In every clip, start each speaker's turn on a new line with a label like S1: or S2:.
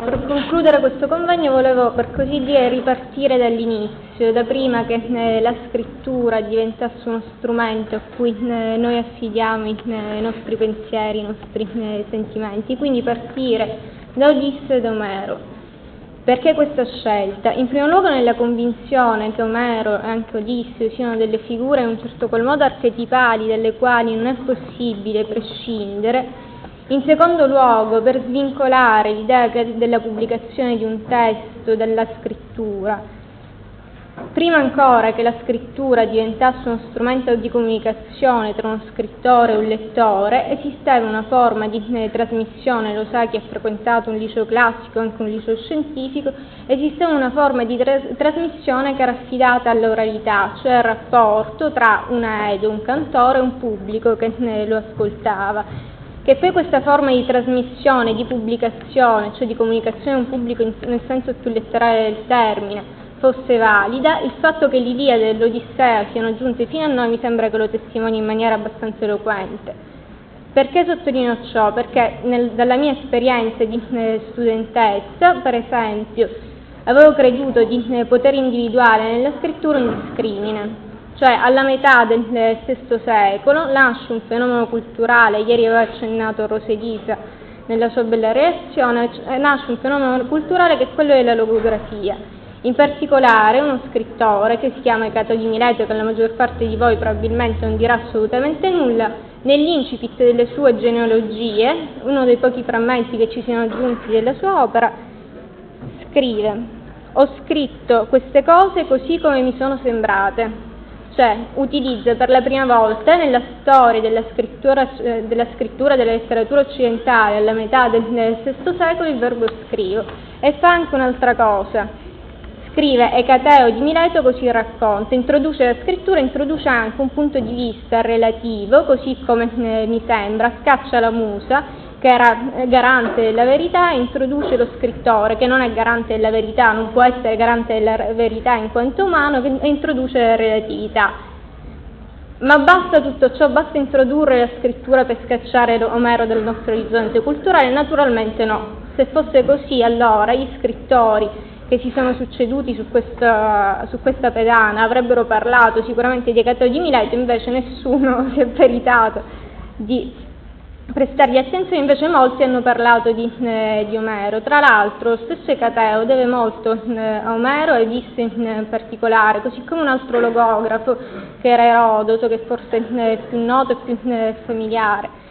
S1: per concludere questo convegno volevo per così dire ripartire dall'inizio, da prima che eh, la scrittura diventasse uno strumento a cui eh, noi affidiamo i, eh, i, nostri pensieri, i nostri sentimenti, quindi partire da Odisseo e da Omero. Perché questa scelta? In primo luogo nella convinzione che Omero e anche Odisseo siano delle figure in un certo qual modo archetipali dalle quali non è possibile prescindere in secondo luogo, per svincolare l'idea della pubblicazione di un testo dalla scrittura, prima ancora che la scrittura diventasse uno strumento di comunicazione tra uno scrittore e un lettore, esisteva una forma di trasmissione, lo sa chi ha frequentato un liceo classico, anche un liceo scientifico, esisteva una forma di tra- trasmissione che era affidata all'oralità, cioè al rapporto tra un aedo, un cantore e un pubblico che lo ascoltava che poi questa forma di trasmissione, di pubblicazione, cioè di comunicazione a un pubblico in, nel senso più letterale del termine, fosse valida, il fatto che l'Iliade e l'Odissea siano giunte fino a noi mi sembra che lo testimoni in maniera abbastanza eloquente. Perché sottolineo ciò? Perché nel, dalla mia esperienza di eh, studentessa, per esempio, avevo creduto di eh, poter individuare nella scrittura un discrimine, cioè alla metà del VI secolo nasce un fenomeno culturale, ieri aveva accennato Rosedisa nella sua bella reazione, eh, nasce un fenomeno culturale che è quello della logografia. In particolare uno scrittore che si chiama Cato di Mileto, che la maggior parte di voi probabilmente non dirà assolutamente nulla, nell'incipit delle sue genealogie, uno dei pochi frammenti che ci siano aggiunti della sua opera, scrive ho scritto queste cose così come mi sono sembrate, cioè utilizza per la prima volta nella storia della scrittura, eh, della, scrittura della letteratura occidentale alla metà del, VI secolo il verbo scrivo e fa anche un'altra cosa. Scrive Ecateo di Mileto così racconta, introduce la scrittura, introduce anche un punto di vista relativo, così come eh, mi sembra, scaccia la musa garante della verità, introduce lo scrittore che non è garante della verità, non può essere garante della verità in quanto umano, e introduce la relatività. Ma basta tutto ciò, basta introdurre la scrittura per scacciare Omero dal nostro orizzonte culturale? Naturalmente no. Se fosse così, allora gli scrittori che si sono succeduti su questa, su questa pedana avrebbero parlato sicuramente di Cato di Mileto, invece nessuno si è veritato di prestargli attenzione, invece molti hanno parlato di, eh, di Omero. Tra l'altro lo stesso Ecateo deve molto eh, a Omero e disse in particolare, così come un altro logografo che era Erodoto, che forse è eh, più noto e più eh, familiare.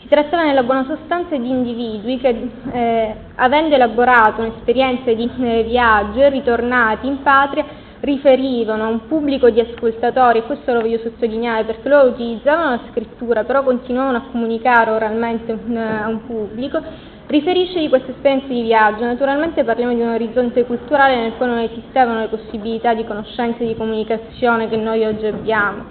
S1: Si trattava nella buona sostanza di individui che, eh, avendo elaborato un'esperienza di viaggio e ritornati in patria, riferivano a un pubblico di ascoltatori, e questo lo voglio sottolineare perché loro utilizzavano la scrittura, però continuavano a comunicare oralmente a un pubblico, riferisce di questa esperienza di viaggio. Naturalmente parliamo di un orizzonte culturale nel quale non esistevano le possibilità di conoscenza e di comunicazione che noi oggi abbiamo.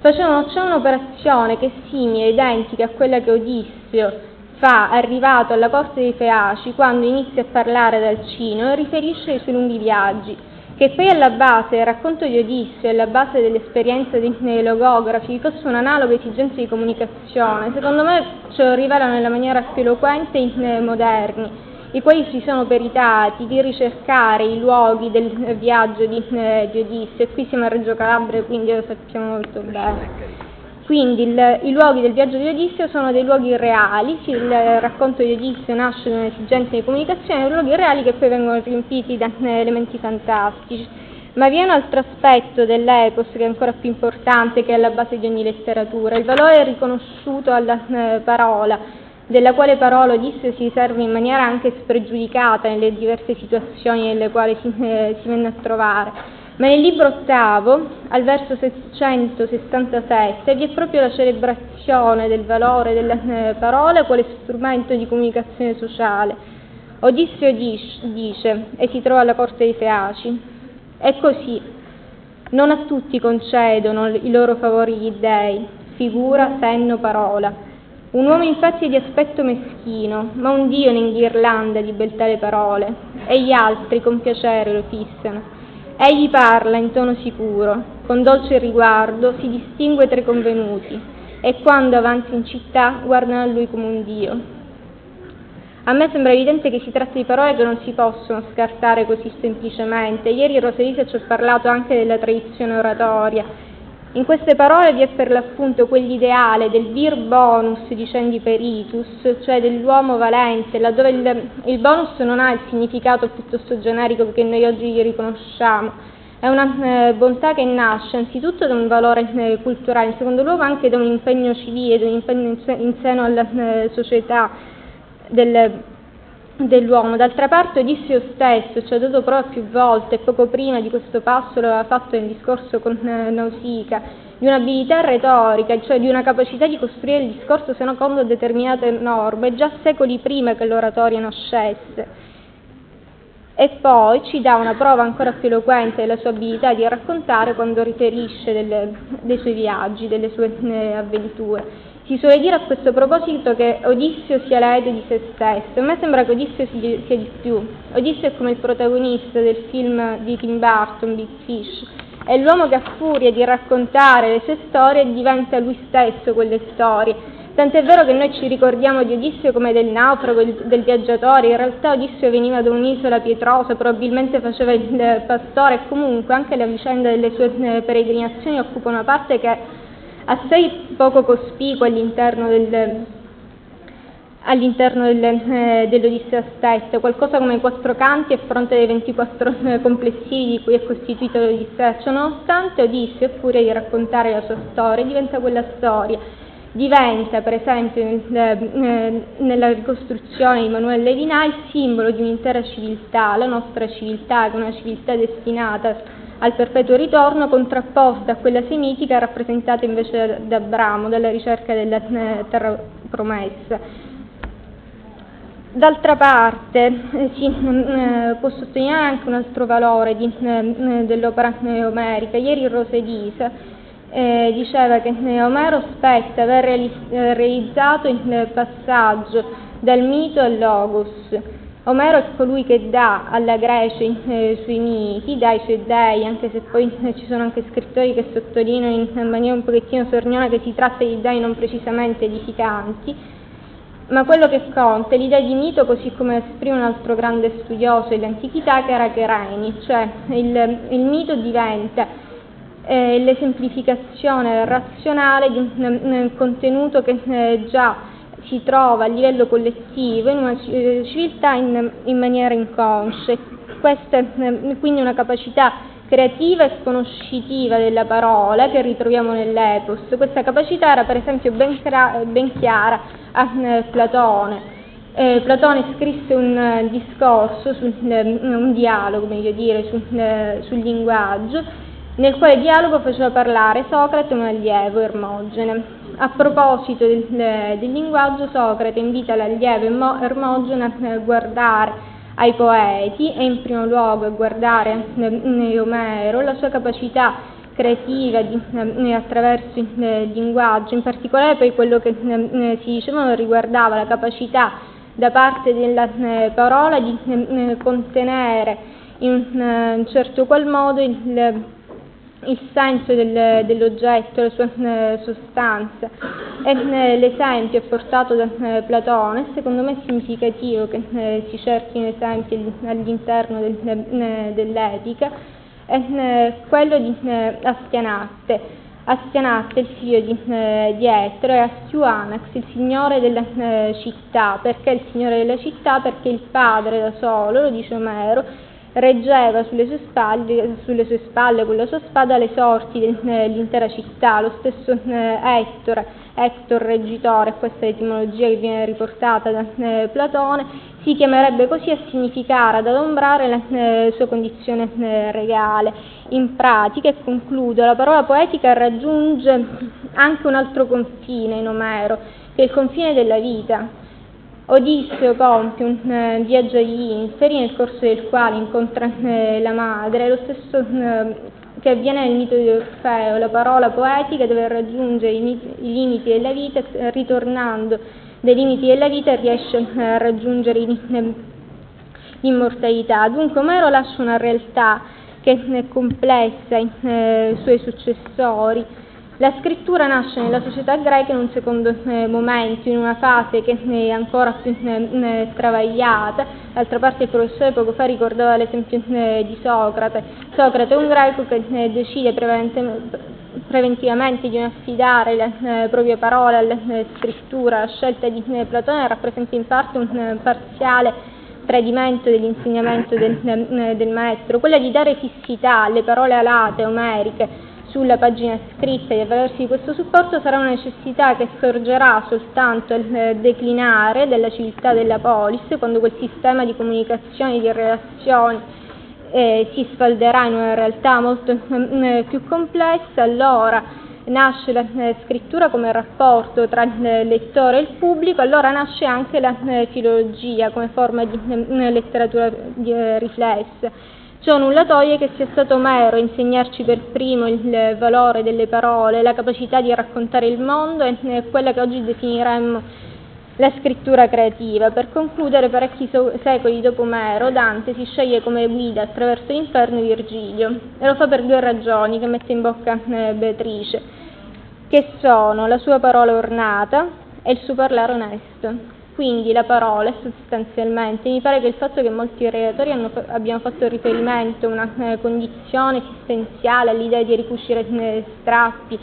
S1: Facevano, c'è un'operazione che è simile, identica a quella che Odisseo fa arrivato alla corte dei Feaci quando inizia a parlare dal Cino e riferisce ai suoi lunghi viaggi che poi alla base del racconto di Odisseo e alla base dell'esperienza dei logografi fosse un'analoga esigenza di comunicazione, secondo me ce lo rivelano nella maniera più eloquente i moderni, i quali si sono peritati di ricercare i luoghi del viaggio di, eh, di Odisseo, e qui siamo a Reggio Calabria, quindi lo sappiamo molto bene. Quindi il, i luoghi del viaggio di Odisseo sono dei luoghi reali, il racconto di Odisseo nasce da un'esigenza di comunicazione, dei luoghi reali che poi vengono riempiti da elementi fantastici. Ma vi è un altro aspetto dell'epos che è ancora più importante, che è alla base di ogni letteratura, il valore riconosciuto alla eh, parola, della quale parola Odisseo si serve in maniera anche spregiudicata nelle diverse situazioni nelle quali si, eh, si venne a trovare ma nel libro ottavo, al verso 667, vi è proprio la celebrazione del valore della eh, parola quale strumento di comunicazione sociale. Odisseo dice, e si trova alla corte dei Feaci, è così, non a tutti concedono i loro favori gli dèi, figura, senno, parola. Un uomo infatti è di aspetto meschino, ma un Dio ne inghirlanda di beltà le parole, e gli altri con piacere lo fissano. Egli parla in tono sicuro, con dolce riguardo, si distingue tra i convenuti e quando avanza in città guardano a lui come un Dio. A me sembra evidente che si tratta di parole che non si possono scartare così semplicemente. Ieri Rosalisa ci ha parlato anche della tradizione oratoria. In queste parole vi è per l'appunto quell'ideale del vir bonus dicendi peritus, cioè dell'uomo valente, laddove il, il bonus non ha il significato piuttosto generico che noi oggi gli riconosciamo, è una eh, bontà che nasce anzitutto da un valore eh, culturale, in secondo luogo anche da un impegno civile, da un impegno in, se- in seno alla eh, società del, dell'uomo. D'altra parte Odisseo stesso ci ha dato prova più volte, poco prima di questo passo lo aveva fatto nel discorso con eh, Nausicaa, di un'abilità retorica, cioè di una capacità di costruire il discorso secondo determinate norme, già secoli prima che l'oratoria nascesse e poi ci dà una prova ancora più eloquente della sua abilità di raccontare quando riferisce delle, dei suoi viaggi, delle sue eh, avventure. Si suole dire a questo proposito che Odisseo sia l'erede di se stesso, a me sembra che Odisseo sia di più. Odisseo è come il protagonista del film di Tim Burton, Big Fish, è l'uomo che a furia di raccontare le sue storie diventa lui stesso quelle storie. Tant'è vero che noi ci ricordiamo di Odisseo come del naufrago, del viaggiatore, in realtà Odisseo veniva da un'isola pietrosa, probabilmente faceva il pastore. E comunque anche la vicenda delle sue eh, peregrinazioni occupa una parte che assai poco cospicua all'interno del, all'interno del, eh, dell'Odissea stessa, qualcosa come quattro canti a fronte dei 24 eh, complessivi di cui è costituito l'Odissea. Ciononostante Odisseo, furia di raccontare la sua storia, diventa quella storia diventa per esempio eh, nella ricostruzione di Manuel Levinà il simbolo di un'intera civiltà, la nostra civiltà che è una civiltà destinata al perpetuo ritorno contrapposta a quella semitica rappresentata invece da Abramo, dalla ricerca della eh, terra promessa. D'altra parte eh, si eh, può sottolineare anche un altro valore di, eh, dell'opera omerica. Ieri Rosedisa eh, diceva che Omero aspetta aver eh, realizzato il passaggio dal mito al logos. Omero è colui che dà alla Grecia eh, sui miti, dà i suoi dei, anche se poi eh, ci sono anche scrittori che sottolineano in maniera un pochettino sorniona che si tratta di dei non precisamente edificanti, ma quello che conta è l'idea di mito così come esprime un altro grande studioso dell'antichità che era Chereni, cioè il, il mito diventa eh, l'esemplificazione razionale di un, un contenuto che eh, già si trova a livello collettivo in una eh, civiltà in, in maniera inconscia. Questa è eh, quindi una capacità creativa e conoscitiva della parola che ritroviamo nell'epos. Questa capacità era per esempio ben, ben chiara a eh, Platone. Eh, Platone scrisse un discorso, sul, un dialogo meglio dire, uh, sul linguaggio nel quale dialogo faceva parlare Socrate un allievo Ermogene. A proposito del, del linguaggio, Socrate invita l'allievo Ermogene a guardare ai poeti e in primo luogo a guardare Omero la sua capacità creativa di, eh, attraverso il linguaggio, in particolare poi quello che eh, si diceva riguardava la capacità da parte della eh, parola di contenere in un certo qual modo il il senso del, dell'oggetto, la sua eh, sostanza. Eh, l'esempio portato da eh, Platone, secondo me è significativo che eh, si cerchino esempi all'interno del, eh, dell'etica, è eh, quello di Astianatte. Astianatte, il figlio di, di Ettore, e Astiuanax, il signore della città. Perché il signore della città? Perché il padre da solo, lo dice Omero, reggeva sulle sue, spalle, sulle sue spalle con la sua spada le sorti dell'intera città, lo stesso eh, Ettore, Hector reggitore, questa è l'etimologia che viene riportata da eh, Platone, si chiamerebbe così a significare, ad adombrare la eh, sua condizione eh, regale. In pratica, e concludo, la parola poetica raggiunge anche un altro confine in Omero, che è il confine della vita, Odisseo compie un eh, viaggio agli inferi nel corso del quale incontra eh, la madre, lo stesso eh, che avviene nel mito di Orfeo, la parola poetica deve raggiungere i, i limiti della vita, ritornando dai limiti della vita riesce eh, a raggiungere eh, l'immortalità. Dunque Omero lascia una realtà che è complessa ai suoi successori, La scrittura nasce nella società greca in un secondo eh, momento, in una fase che è ancora più eh, eh travagliata. D'altra parte il professore poco fa ricordava l'esempio eh, di Socrate. Socrate è un greco che eh, decide preventivamente di non affidare le eh, proprie parole alla scrittura. La scelta di Platone rappresenta in parte un parziale tradimento dell'insegnamento del, del maestro, quella di dare fissità alle parole alate, omeriche, sulla pagina scritta e avvalersi di questo supporto sarà una necessità che sorgerà soltanto al eh, declinare della civiltà della polis, quando quel sistema di comunicazione, di relazioni eh, si sfalderà in una realtà molto eh, più complessa, allora nasce la eh, scrittura come rapporto tra il lettore e il pubblico, allora nasce anche la eh, filologia come forma di eh, letteratura riflessa. Ciò nulla toglie che sia stato Omero a insegnarci per primo il valore delle parole, la capacità di raccontare il mondo e quella che oggi definiremmo la scrittura creativa. Per concludere, parecchi so- secoli dopo Omero, Dante si sceglie come guida attraverso l'inferno Virgilio e lo fa per due ragioni che mette in bocca eh, Beatrice, che sono la sua parola ornata e il suo parlare onesto. Quindi la parola sostanzialmente, mi pare che il fatto che molti relatori hanno, abbiano fatto riferimento a una eh, condizione esistenziale, all'idea di ricucire eh, strappi,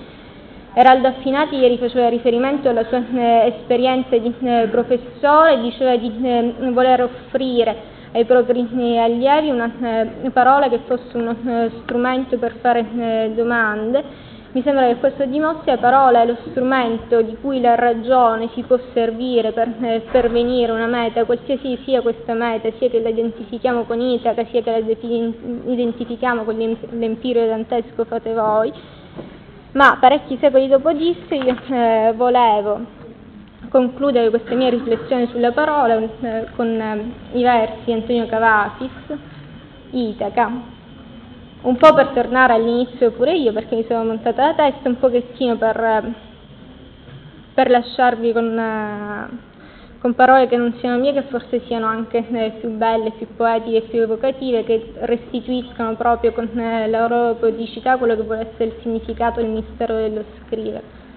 S1: Eraldo Affinati ieri faceva riferimento alla sua eh, esperienza di eh, professore diceva di eh, voler offrire ai propri eh, allievi una parola che fosse uno strumento per fare domande mi sembra che questo dimostri la parola è lo strumento di cui la ragione si può servire per eh, pervenire una meta, qualsiasi sia questa meta, sia che la identifichiamo con Itaca, sia che la identifichiamo con l'empirio dantesco fate voi, ma parecchi secoli dopo disse eh, volevo concludere queste mie riflessioni sulla parola eh, con eh, i versi di Antonio Cavasis, Itaca, un po' per tornare all'inizio pure io perché mi sono montata la testa, un pochettino per, per lasciarvi con, con, parole che non siano mie, che forse siano anche eh, più belle, più poetiche più evocative, che restituiscono proprio con eh, la loro poeticità quello che vuole essere il significato e il mistero dello scrivere.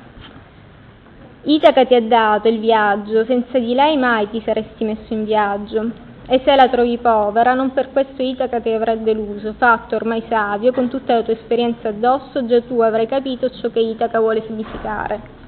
S1: Itaca ti ha dato il viaggio, senza di lei mai ti saresti messo in viaggio. E se la trovi povera, non per questo Itaca ti avrà deluso, fatto ormai savio, con tutta la tua esperienza addosso, già tu avrai capito ciò che Itaca vuole significare.